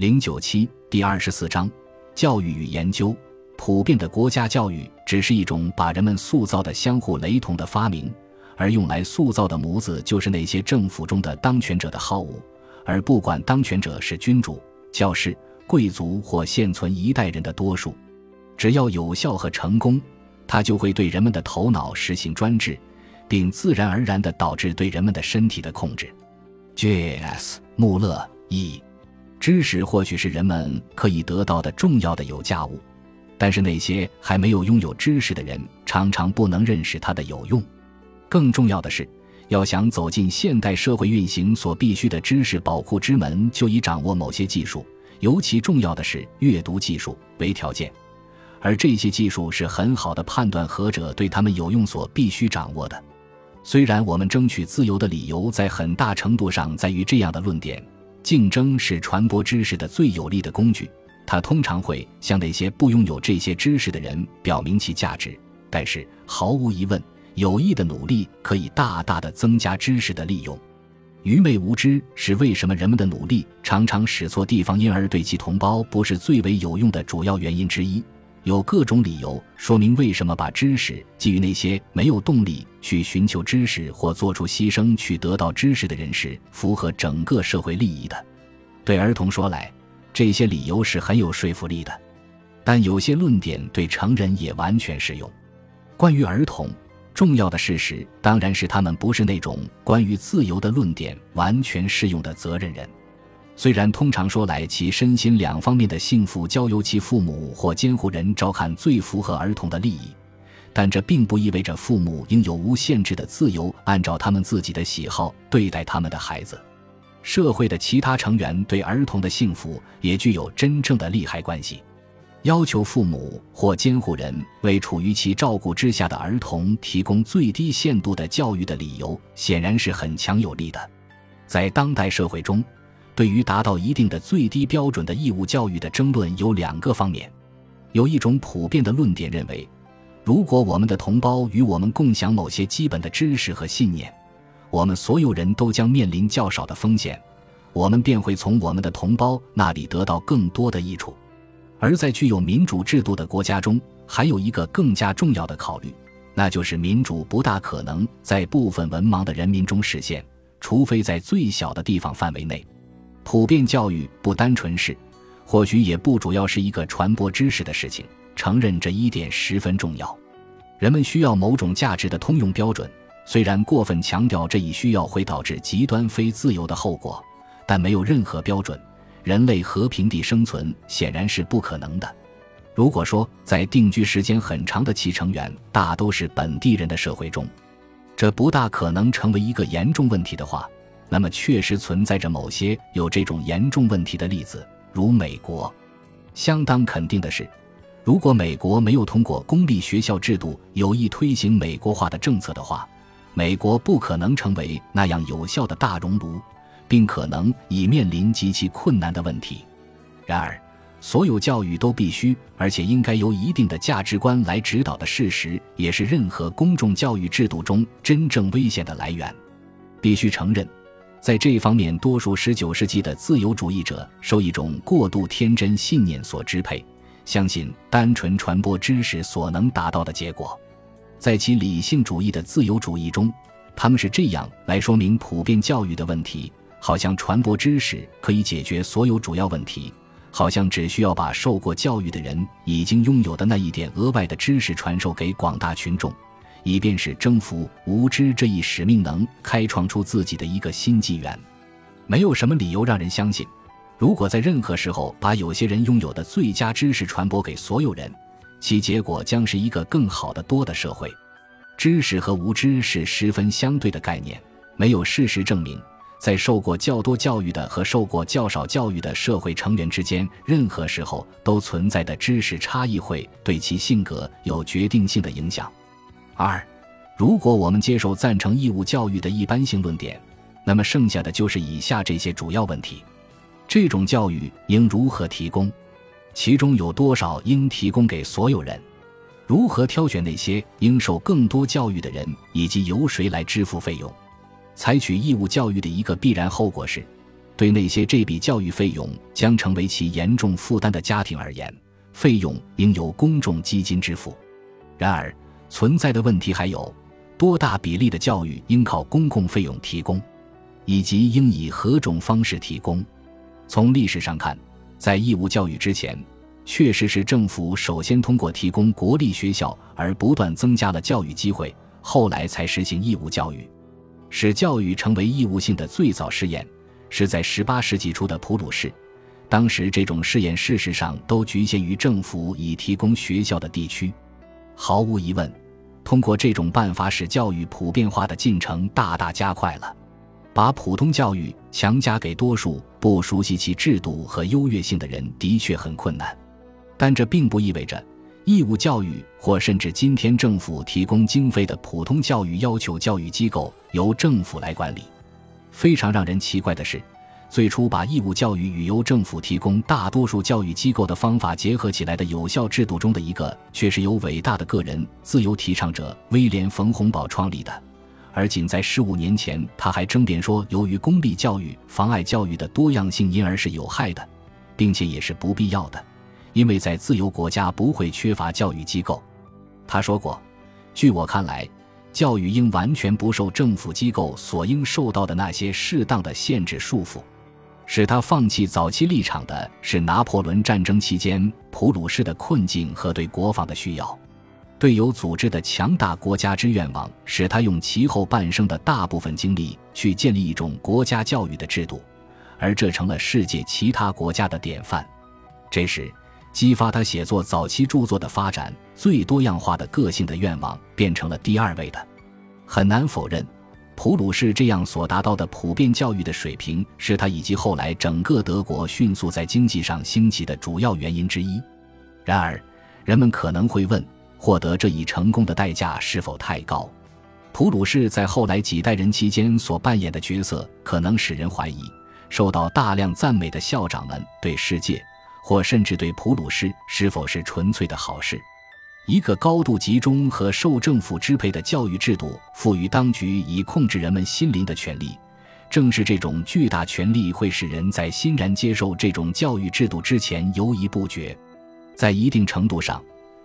零九七第二十四章教育与研究。普遍的国家教育只是一种把人们塑造的相互雷同的发明，而用来塑造的模子就是那些政府中的当权者的好恶。而不管当权者是君主、教士、贵族或现存一代人的多数，只要有效和成功，它就会对人们的头脑实行专制，并自然而然地导致对人们的身体的控制。J.S. 穆勒一。知识或许是人们可以得到的重要的有价物，但是那些还没有拥有知识的人常常不能认识它的有用。更重要的是，要想走进现代社会运行所必须的知识宝库之门，就以掌握某些技术，尤其重要的是阅读技术为条件。而这些技术是很好的判断何者对他们有用所必须掌握的。虽然我们争取自由的理由在很大程度上在于这样的论点。竞争是传播知识的最有力的工具，它通常会向那些不拥有这些知识的人表明其价值。但是，毫无疑问，有益的努力可以大大的增加知识的利用。愚昧无知是为什么人们的努力常常使错地方，因而对其同胞不是最为有用的主要原因之一。有各种理由说明为什么把知识给予那些没有动力去寻求知识或做出牺牲去得到知识的人是符合整个社会利益的。对儿童说来，这些理由是很有说服力的，但有些论点对成人也完全适用。关于儿童，重要的事实当然是他们不是那种关于自由的论点完全适用的责任人。虽然通常说来，其身心两方面的幸福交由其父母或监护人照看最符合儿童的利益，但这并不意味着父母应有无限制的自由，按照他们自己的喜好对待他们的孩子。社会的其他成员对儿童的幸福也具有真正的利害关系。要求父母或监护人为处于其照顾之下的儿童提供最低限度的教育的理由，显然是很强有力的。在当代社会中。对于达到一定的最低标准的义务教育的争论有两个方面，有一种普遍的论点认为，如果我们的同胞与我们共享某些基本的知识和信念，我们所有人都将面临较少的风险，我们便会从我们的同胞那里得到更多的益处。而在具有民主制度的国家中，还有一个更加重要的考虑，那就是民主不大可能在部分文盲的人民中实现，除非在最小的地方范围内。普遍教育不单纯是，或许也不主要是一个传播知识的事情。承认这一点十分重要。人们需要某种价值的通用标准，虽然过分强调这一需要会导致极端非自由的后果，但没有任何标准，人类和平地生存显然是不可能的。如果说在定居时间很长的其成员大都是本地人的社会中，这不大可能成为一个严重问题的话。那么，确实存在着某些有这种严重问题的例子，如美国。相当肯定的是，如果美国没有通过公立学校制度有意推行美国化的政策的话，美国不可能成为那样有效的大熔炉，并可能已面临极其困难的问题。然而，所有教育都必须而且应该由一定的价值观来指导的事实，也是任何公众教育制度中真正危险的来源。必须承认。在这方面，多数19世纪的自由主义者受一种过度天真信念所支配，相信单纯传播知识所能达到的结果。在其理性主义的自由主义中，他们是这样来说明普遍教育的问题：好像传播知识可以解决所有主要问题，好像只需要把受过教育的人已经拥有的那一点额外的知识传授给广大群众。以便使征服无知这一使命能开创出自己的一个新纪元，没有什么理由让人相信，如果在任何时候把有些人拥有的最佳知识传播给所有人，其结果将是一个更好的多的社会。知识和无知是十分相对的概念，没有事实证明，在受过较多教育的和受过较少教育的社会成员之间，任何时候都存在的知识差异会对其性格有决定性的影响。二，如果我们接受赞成义务教育的一般性论点，那么剩下的就是以下这些主要问题：这种教育应如何提供？其中有多少应提供给所有人？如何挑选那些应受更多教育的人？以及由谁来支付费用？采取义务教育的一个必然后果是，对那些这笔教育费用将成为其严重负担的家庭而言，费用应由公众基金支付。然而，存在的问题还有：多大比例的教育应靠公共费用提供，以及应以何种方式提供？从历史上看，在义务教育之前，确实是政府首先通过提供国立学校而不断增加了教育机会，后来才实行义务教育。使教育成为义务性的最早试验，是在18世纪初的普鲁士。当时这种试验事实上都局限于政府已提供学校的地区。毫无疑问，通过这种办法使教育普遍化的进程大大加快了。把普通教育强加给多数不熟悉其制度和优越性的人的确很困难，但这并不意味着义务教育或甚至今天政府提供经费的普通教育要求教育机构由政府来管理。非常让人奇怪的是，最初把义务教育与由政府提供大多数教育机构的方法结合起来的有效制度中的一个，却是由伟大的个人自由提倡者威廉·冯洪堡创立的。而仅在十五年前，他还争辩说，由于公立教育妨碍教育的多样性，因而是有害的，并且也是不必要的，因为在自由国家不会缺乏教育机构。他说过：“据我看来，教育应完全不受政府机构所应受到的那些适当的限制束缚。”使他放弃早期立场的是拿破仑战争期间普鲁士的困境和对国防的需要。对有组织的强大国家之愿望，使他用其后半生的大部分精力去建立一种国家教育的制度，而这成了世界其他国家的典范。这时，激发他写作早期著作的发展最多样化的个性的愿望变成了第二位的。很难否认，普鲁士这样所达到的普遍教育的水平，是他以及后来整个德国迅速在经济上兴起的主要原因之一。然而，人们可能会问。获得这一成功的代价是否太高？普鲁士在后来几代人期间所扮演的角色，可能使人怀疑，受到大量赞美的校长们对世界，或甚至对普鲁士是否是纯粹的好事。一个高度集中和受政府支配的教育制度，赋予当局以控制人们心灵的权利。正是这种巨大权力，会使人在欣然接受这种教育制度之前犹疑不决。在一定程度上。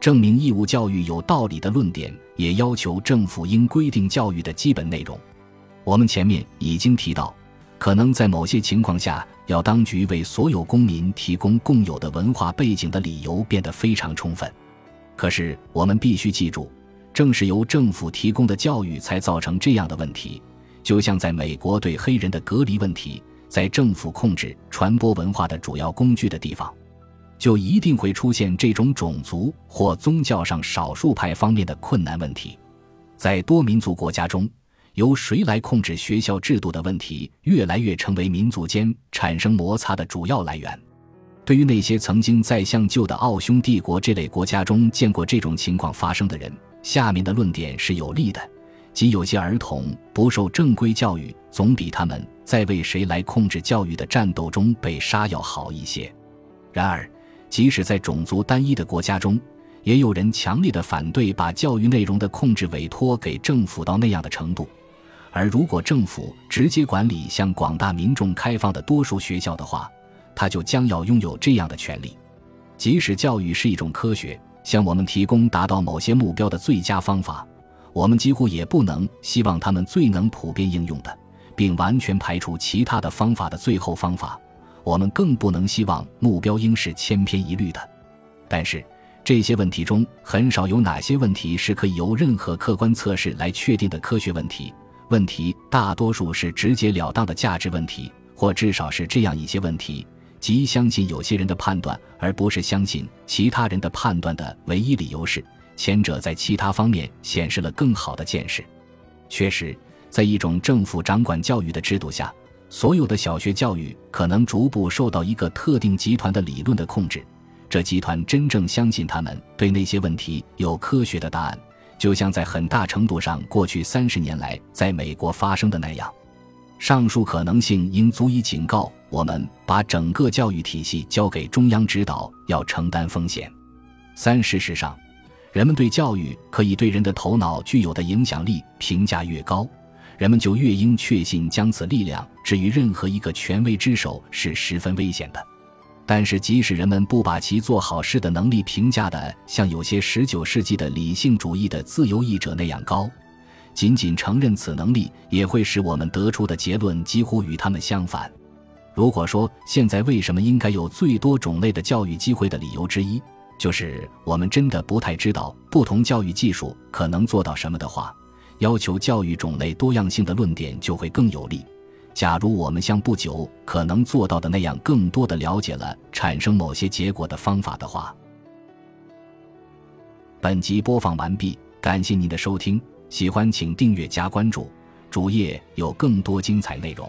证明义务教育有道理的论点，也要求政府应规定教育的基本内容。我们前面已经提到，可能在某些情况下，要当局为所有公民提供共有的文化背景的理由变得非常充分。可是，我们必须记住，正是由政府提供的教育才造成这样的问题。就像在美国对黑人的隔离问题，在政府控制传播文化的主要工具的地方。就一定会出现这种种族或宗教上少数派方面的困难问题。在多民族国家中，由谁来控制学校制度的问题，越来越成为民族间产生摩擦的主要来源。对于那些曾经在像旧的奥匈帝国这类国家中见过这种情况发生的人，下面的论点是有利的：即有些儿童不受正规教育，总比他们在为谁来控制教育的战斗中被杀要好一些。然而，即使在种族单一的国家中，也有人强烈的反对把教育内容的控制委托给政府到那样的程度。而如果政府直接管理向广大民众开放的多数学校的话，他就将要拥有这样的权利。即使教育是一种科学，向我们提供达到某些目标的最佳方法，我们几乎也不能希望他们最能普遍应用的，并完全排除其他的方法的最后方法。我们更不能希望目标应是千篇一律的，但是这些问题中很少有哪些问题是可以由任何客观测试来确定的科学问题。问题大多数是直截了当的价值问题，或至少是这样一些问题：即相信有些人的判断，而不是相信其他人的判断的唯一理由是前者在其他方面显示了更好的见识。确实，在一种政府掌管教育的制度下。所有的小学教育可能逐步受到一个特定集团的理论的控制，这集团真正相信他们对那些问题有科学的答案，就像在很大程度上过去三十年来在美国发生的那样。上述可能性应足以警告我们，把整个教育体系交给中央指导要承担风险。三事实上，人们对教育可以对人的头脑具有的影响力评价越高。人们就越应确信将此力量置于任何一个权威之手是十分危险的。但是，即使人们不把其做好事的能力评价的像有些十九世纪的理性主义的自由意者那样高，仅仅承认此能力，也会使我们得出的结论几乎与他们相反。如果说现在为什么应该有最多种类的教育机会的理由之一，就是我们真的不太知道不同教育技术可能做到什么的话，要求教育种类多样性的论点就会更有力。假如我们像不久可能做到的那样，更多的了解了产生某些结果的方法的话，本集播放完毕，感谢您的收听，喜欢请订阅加关注，主页有更多精彩内容。